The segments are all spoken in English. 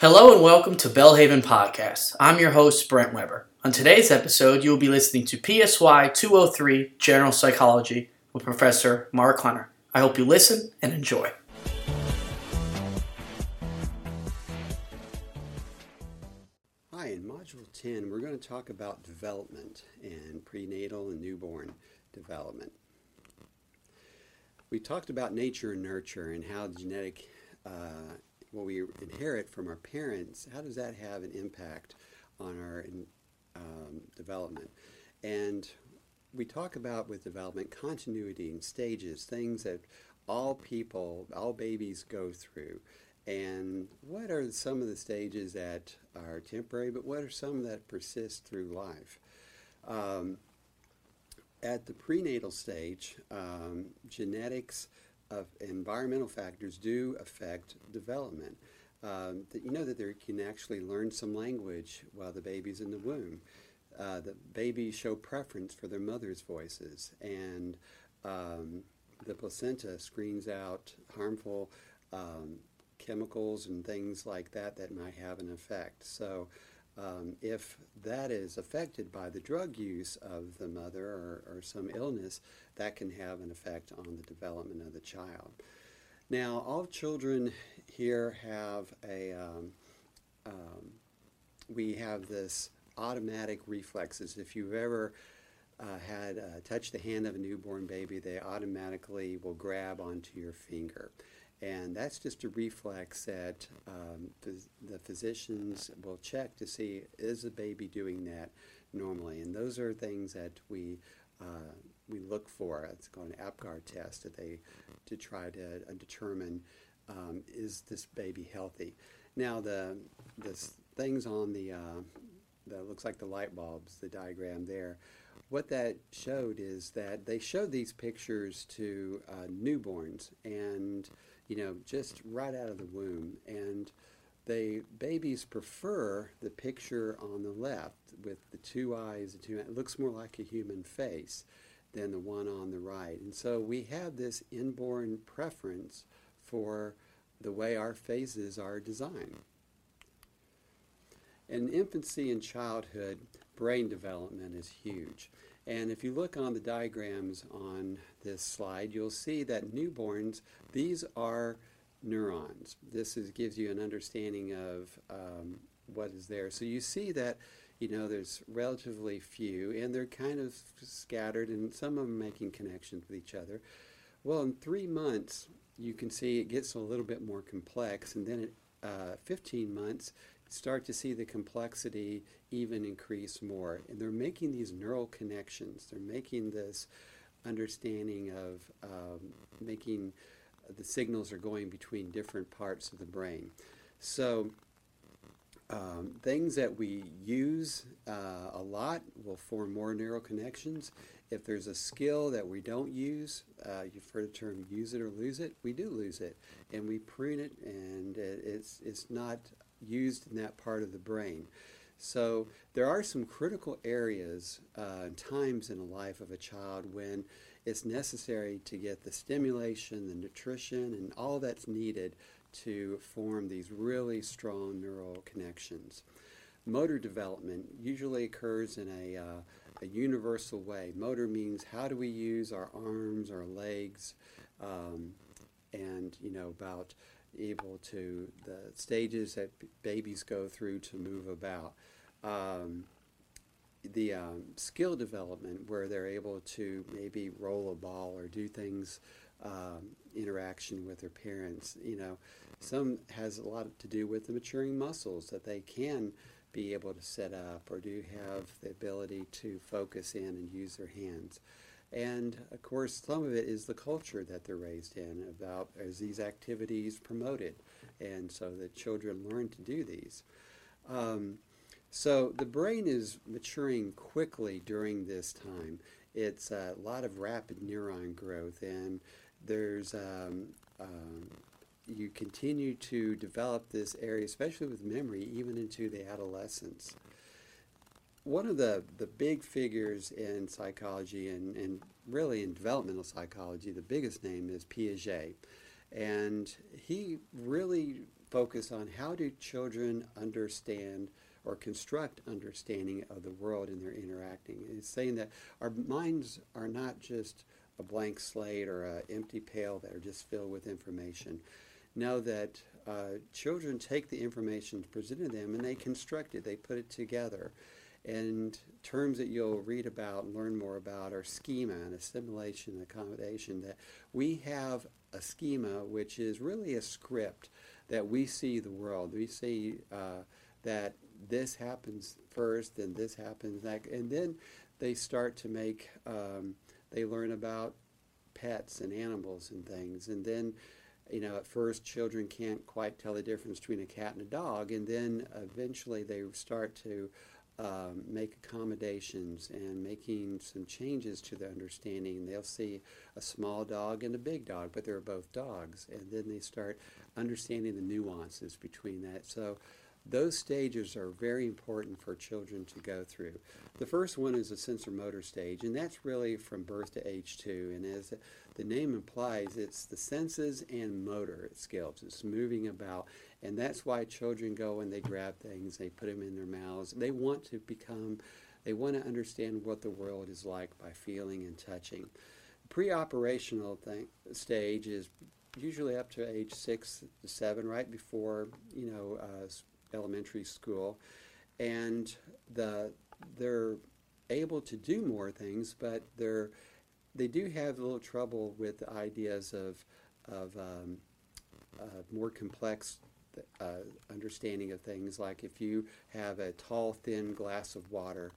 Hello and welcome to Belhaven Podcast. I'm your host, Brent Weber. On today's episode, you will be listening to PSY 203 General Psychology with Professor Mark Hunter. I hope you listen and enjoy. Hi, in Module 10, we're going to talk about development and prenatal and newborn development. We talked about nature and nurture and how genetic, uh, what we inherit from our parents, how does that have an impact on our um, development? And we talk about with development continuity and stages, things that all people, all babies go through. And what are some of the stages that are temporary, but what are some that persist through life? Um, at the prenatal stage, um, genetics of environmental factors do affect development. Um, that you know that they can actually learn some language while the baby's in the womb. Uh, the babies show preference for their mother's voices, and um, the placenta screens out harmful um, chemicals and things like that that might have an effect. So, um, if that is affected by the drug use of the mother or, or, some illness, that can have an effect on the development of the child. Now, all children here have a, um, um, we have this automatic reflexes. If you've ever uh, had uh, touched the hand of a newborn baby, they automatically will grab onto your finger. And that's just a reflex that um, the physicians will check to see is the baby doing that normally. And those are things that we uh, we look for. It's called an APGAR test that they to try to uh, determine um, is this baby healthy. Now the the things on the uh, that looks like the light bulbs, the diagram there. What that showed is that they showed these pictures to uh, newborns and you know, just right out of the womb. And they babies prefer the picture on the left with the two eyes. The two, it looks more like a human face than the one on the right. And so we have this inborn preference for the way our faces are designed. In infancy and childhood, brain development is huge. And if you look on the diagrams on this slide, you'll see that newborns, these are neurons. This is, gives you an understanding of um, what is there. So you see that, you know, there's relatively few, and they're kind of scattered, and some of them making connections with each other. Well, in three months, you can see it gets a little bit more complex, and then at uh, 15 months, start to see the complexity even increase more. And they're making these neural connections. They're making this understanding of um, making the signals are going between different parts of the brain. So um, things that we use uh, a lot will form more neural connections. If there's a skill that we don't use, uh, you've heard the term use it or lose it, we do lose it. And we prune it, and it's, it's not used in that part of the brain. So there are some critical areas, uh, times in the life of a child when it's necessary to get the stimulation, the nutrition, and all that's needed to form these really strong neural connections. Motor development usually occurs in a, uh, a universal way. Motor means how do we use our arms, our legs, um, and you know about able to the stages that babies go through to move about. Um, the um, skill development where they're able to maybe roll a ball or do things um, interaction with their parents you know some has a lot to do with the maturing muscles that they can be able to set up or do have the ability to focus in and use their hands and of course, some of it is the culture that they're raised in about as these activities promoted, and so the children learn to do these. Um, so the brain is maturing quickly during this time. It's a lot of rapid neuron growth, and there's um, um, you continue to develop this area, especially with memory, even into the adolescence one of the, the big figures in psychology and, and really in developmental psychology, the biggest name is Piaget. And he really focused on how do children understand or construct understanding of the world in their interacting. It's saying that our minds are not just a blank slate or an empty pail that are just filled with information. Know that uh, children take the information presented to them and they construct it, they put it together. And terms that you'll read about and learn more about are schema and assimilation and accommodation. That we have a schema which is really a script that we see the world. We see uh, that this happens first, and this happens next, and then they start to make. Um, they learn about pets and animals and things, and then you know, at first children can't quite tell the difference between a cat and a dog, and then eventually they start to um, make accommodations and making some changes to their understanding. They'll see a small dog and a big dog, but they're both dogs, and then they start understanding the nuances between that. So those stages are very important for children to go through. The first one is a sensorimotor stage, and that's really from birth to age two. And as the name implies, it's the senses and motor skills. It's moving about, and that's why children go and they grab things, they put them in their mouths. They want to become, they want to understand what the world is like by feeling and touching. Pre-operational thing, stage is usually up to age six to seven, right before you know uh, elementary school, and the they're able to do more things, but they're they do have a little trouble with ideas of of um, uh, more complex uh, understanding of things. Like if you have a tall, thin glass of water,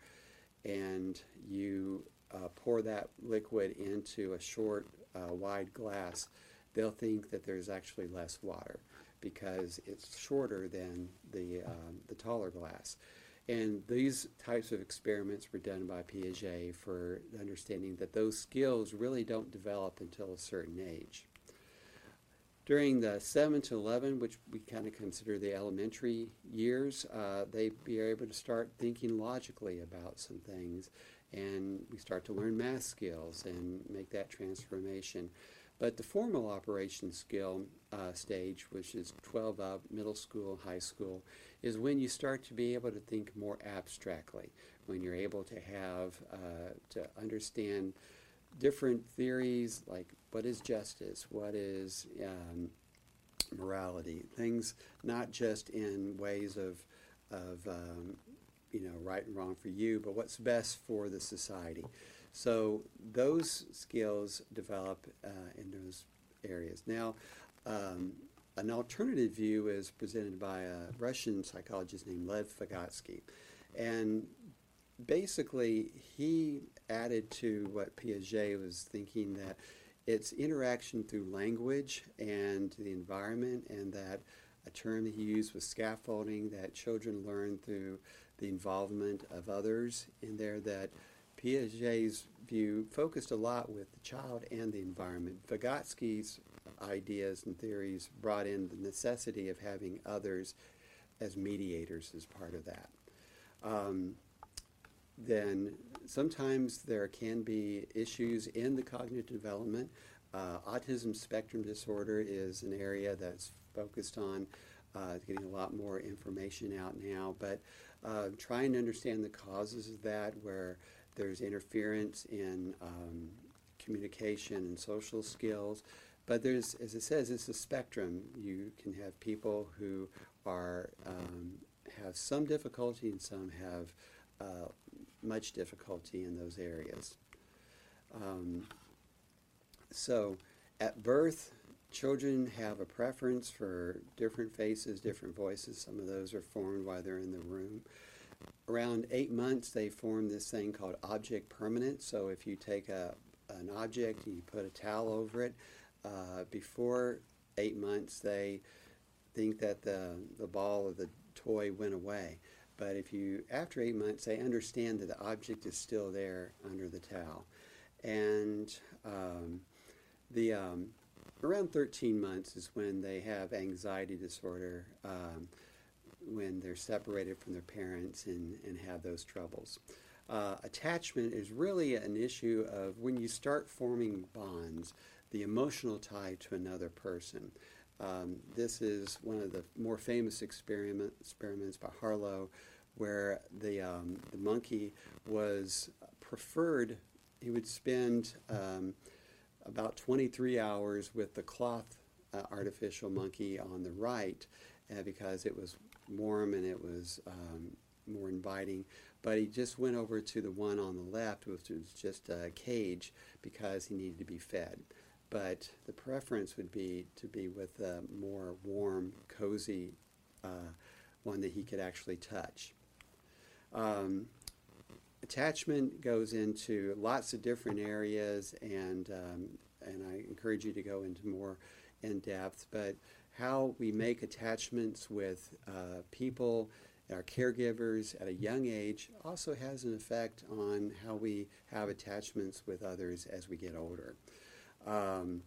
and you uh, pour that liquid into a short, uh, wide glass, they'll think that there's actually less water because it's shorter than the, um, the taller glass. And these types of experiments were done by Piaget for understanding that those skills really don't develop until a certain age. During the 7 to 11, which we kind of consider the elementary years, uh, they be able to start thinking logically about some things, and we start to learn math skills and make that transformation. But the formal operation skill uh, stage, which is 12 up, middle school, high school, is when you start to be able to think more abstractly, when you're able to have, uh, to understand different theories like what is justice, what is um, morality, things not just in ways of, of um, you know, right and wrong for you, but what's best for the society. So those skills develop uh, in those areas. Now, um, an alternative view is presented by a Russian psychologist named Lev Vygotsky. And basically, he added to what Piaget was thinking that it's interaction through language and the environment, and that a term that he used was scaffolding, that children learn through the involvement of others in there, that Piaget's view focused a lot with the child and the environment. Vygotsky's ideas and theories brought in the necessity of having others as mediators as part of that. Um, then sometimes there can be issues in the cognitive development. Uh, autism spectrum disorder is an area that's focused on uh, getting a lot more information out now, but uh, trying to understand the causes of that, where there's interference in um, communication and social skills. But there's, as it says, it's a spectrum. You can have people who are um, have some difficulty and some have uh, much difficulty in those areas. Um, so, at birth, children have a preference for different faces, different voices. Some of those are formed while they're in the room around eight months, they form this thing called object permanence. So if you take a, an object and you put a towel over it, uh, before eight months, they think that the, the ball or the toy went away. But if you, after eight months, they understand that the object is still there under the towel. And um, the um, around 13 months is when they have anxiety disorder. Um, when they're separated from their parents and, and have those troubles. Uh, attachment is really an issue of when you start forming bonds, the emotional tie to another person. Um, this is one of the more famous experiment, experiments by Harlow, where the, um, the monkey was preferred, he would spend um, about 23 hours with the cloth uh, artificial monkey on the right uh, because it was warm and it was um, more inviting. But he just went over to the one on the left, which was just a cage because he needed to be fed. But the preference would be to be with a more warm, cozy uh, one that he could actually touch. Um, attachment goes into lots of different areas, and um, and I encourage you to go into more in depth. But how we make attachments with uh, people, our caregivers at a young age, also has an effect on how we have attachments with others as we get older. Um,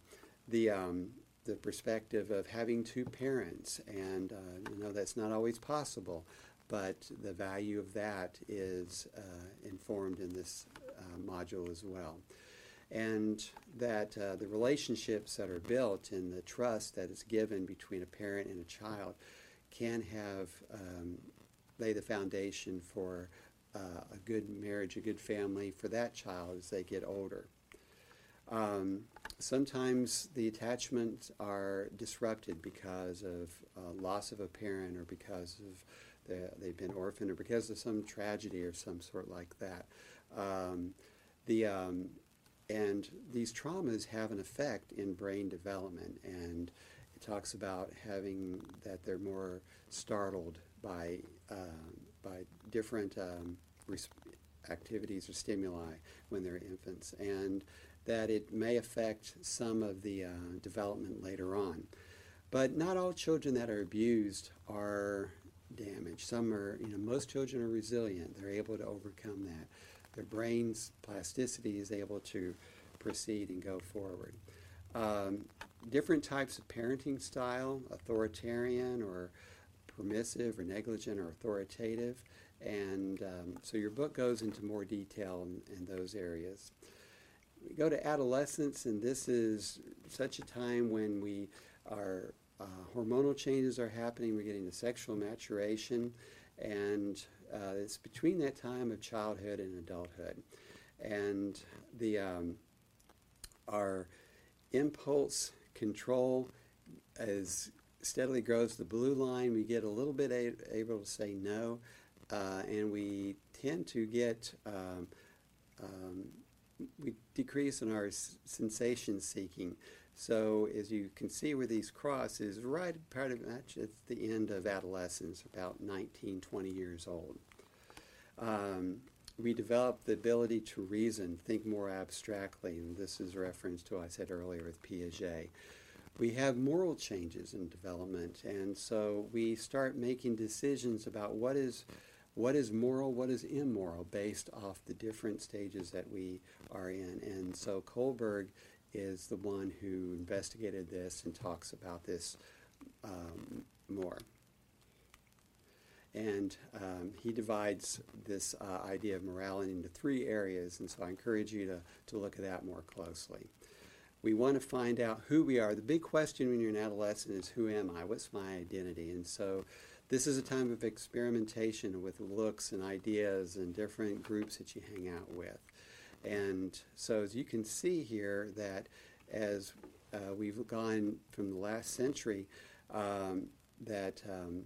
the um, the perspective of having two parents, and uh, you know that's not always possible but the value of that is uh, informed in this uh, module as well. And that uh, the relationships that are built and the trust that is given between a parent and a child can have um, lay the foundation for uh, a good marriage, a good family for that child as they get older. Um, sometimes the attachments are disrupted because of uh, loss of a parent or because of they, have been orphaned or because of some tragedy or some sort like that. Um, the, um, and these traumas have an effect in brain development, and it talks about having that they're more startled by, uh, by different um, activities or stimuli when they're infants, and that it may affect some of the uh, development later on. But not all children that are abused are damage. Some are, you know, most children are resilient. They're able to overcome that. Their brain's plasticity is able to proceed and go forward. Um, different types of parenting style, authoritarian or permissive or negligent or authoritative. And um, so your book goes into more detail in, in those areas. We go to adolescence, and this is such a time when we are uh, hormonal changes are happening. We're getting the sexual maturation, and uh, it's between that time of childhood and adulthood. And the um, our impulse control as steadily grows the blue line. We get a little bit a- able to say no, uh, and we tend to get um, um, we decrease in our sensation seeking. So as you can see where these cross is right part of much at the end of adolescence, about 19, 20 years old. Um, we develop the ability to reason, think more abstractly, and this is reference to what I said earlier with Piaget. We have moral changes in development, and so we start making decisions about what is what is moral, what is immoral, based off the different stages that we are in. And so Kohlberg is the one who investigated this and talks about this um, more. And um, he divides this uh, idea of morality into three areas, and so I encourage you to, to look at that more closely. We want to find out who we are. The big question when you're an adolescent is who am I? What's my identity? And so this is a time of experimentation with looks and ideas and different groups that you hang out with. And so as you can see here that as uh, we've gone from the last century, um, that um,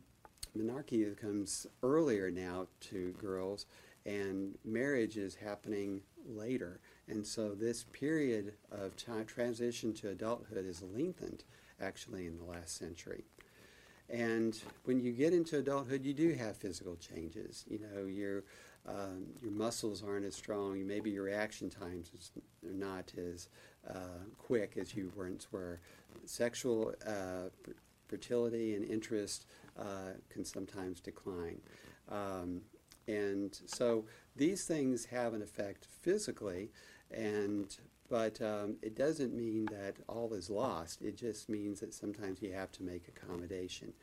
menarche comes earlier now to girls and marriage is happening later. And so this period of time, transition to adulthood is lengthened actually in the last century. And when you get into adulthood, you do have physical changes. You know, your um, your muscles aren't as strong. Maybe your reaction times are not as uh, quick as you once were. Sexual uh, fertility and interest uh, can sometimes decline. Um, and so these things have an effect physically, and but um, it doesn't mean that all is lost. It just means that sometimes you have to make accommodation.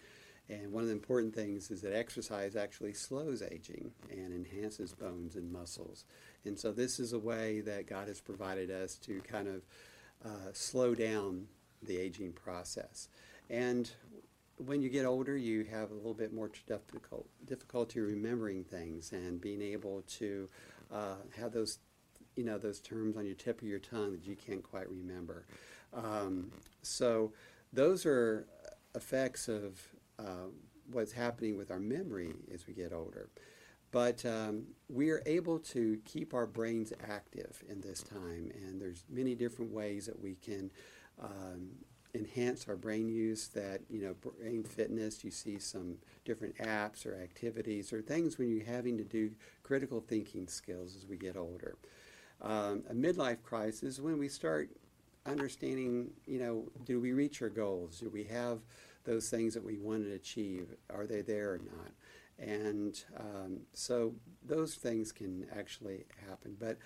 And one of the important things is that exercise actually slows aging and enhances bones and muscles. And so this is a way that God has provided us to kind of uh, slow down the aging process. And when you get older, you have a little bit more difficult, difficulty remembering things and being able to uh, have those, you know, those terms on your tip of your tongue that you can't quite remember. Um, so those are effects of uh, what's happening with our memory as we get older. But um, we are able to keep our brains active in this time, and there's many different ways that we can um, enhance our brain use. That you know, brain fitness. You see some different apps or activities or things when you're having to do critical thinking skills as we get older. Um, a midlife crisis when we start understanding. You know, do we reach our goals? Do we have those things that we want to achieve? Are they there or not? And um, so those things can actually happen. But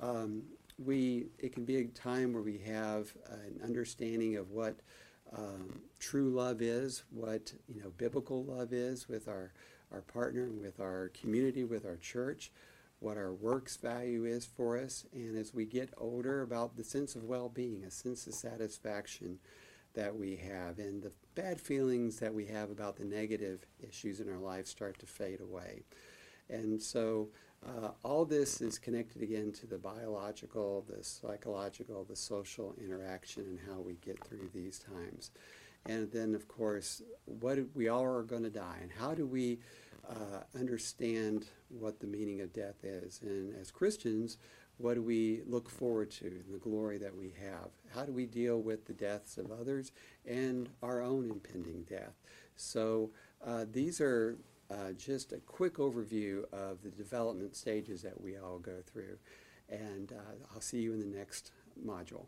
um, we, it can be a time where we have an understanding of what um, true love is, what you know biblical love is with our, our partner, with our community, with our church, what our works value is for us, and as we get older, about the sense of well-being, a sense of satisfaction that we have, and the bad feelings that we have about the negative issues in our life start to fade away. And so uh, all this is connected again to the biological, the psychological, the social interaction, and how we get through these times. And then, of course, what we all are going to die, and how do we uh, understand what the meaning of death is? And as Christians, what do we look forward to, the glory that we have? How do we deal with the deaths of others and our own impending death? So uh, these are uh, just a quick overview of the development stages that we all go through. And uh, I'll see you in the next module.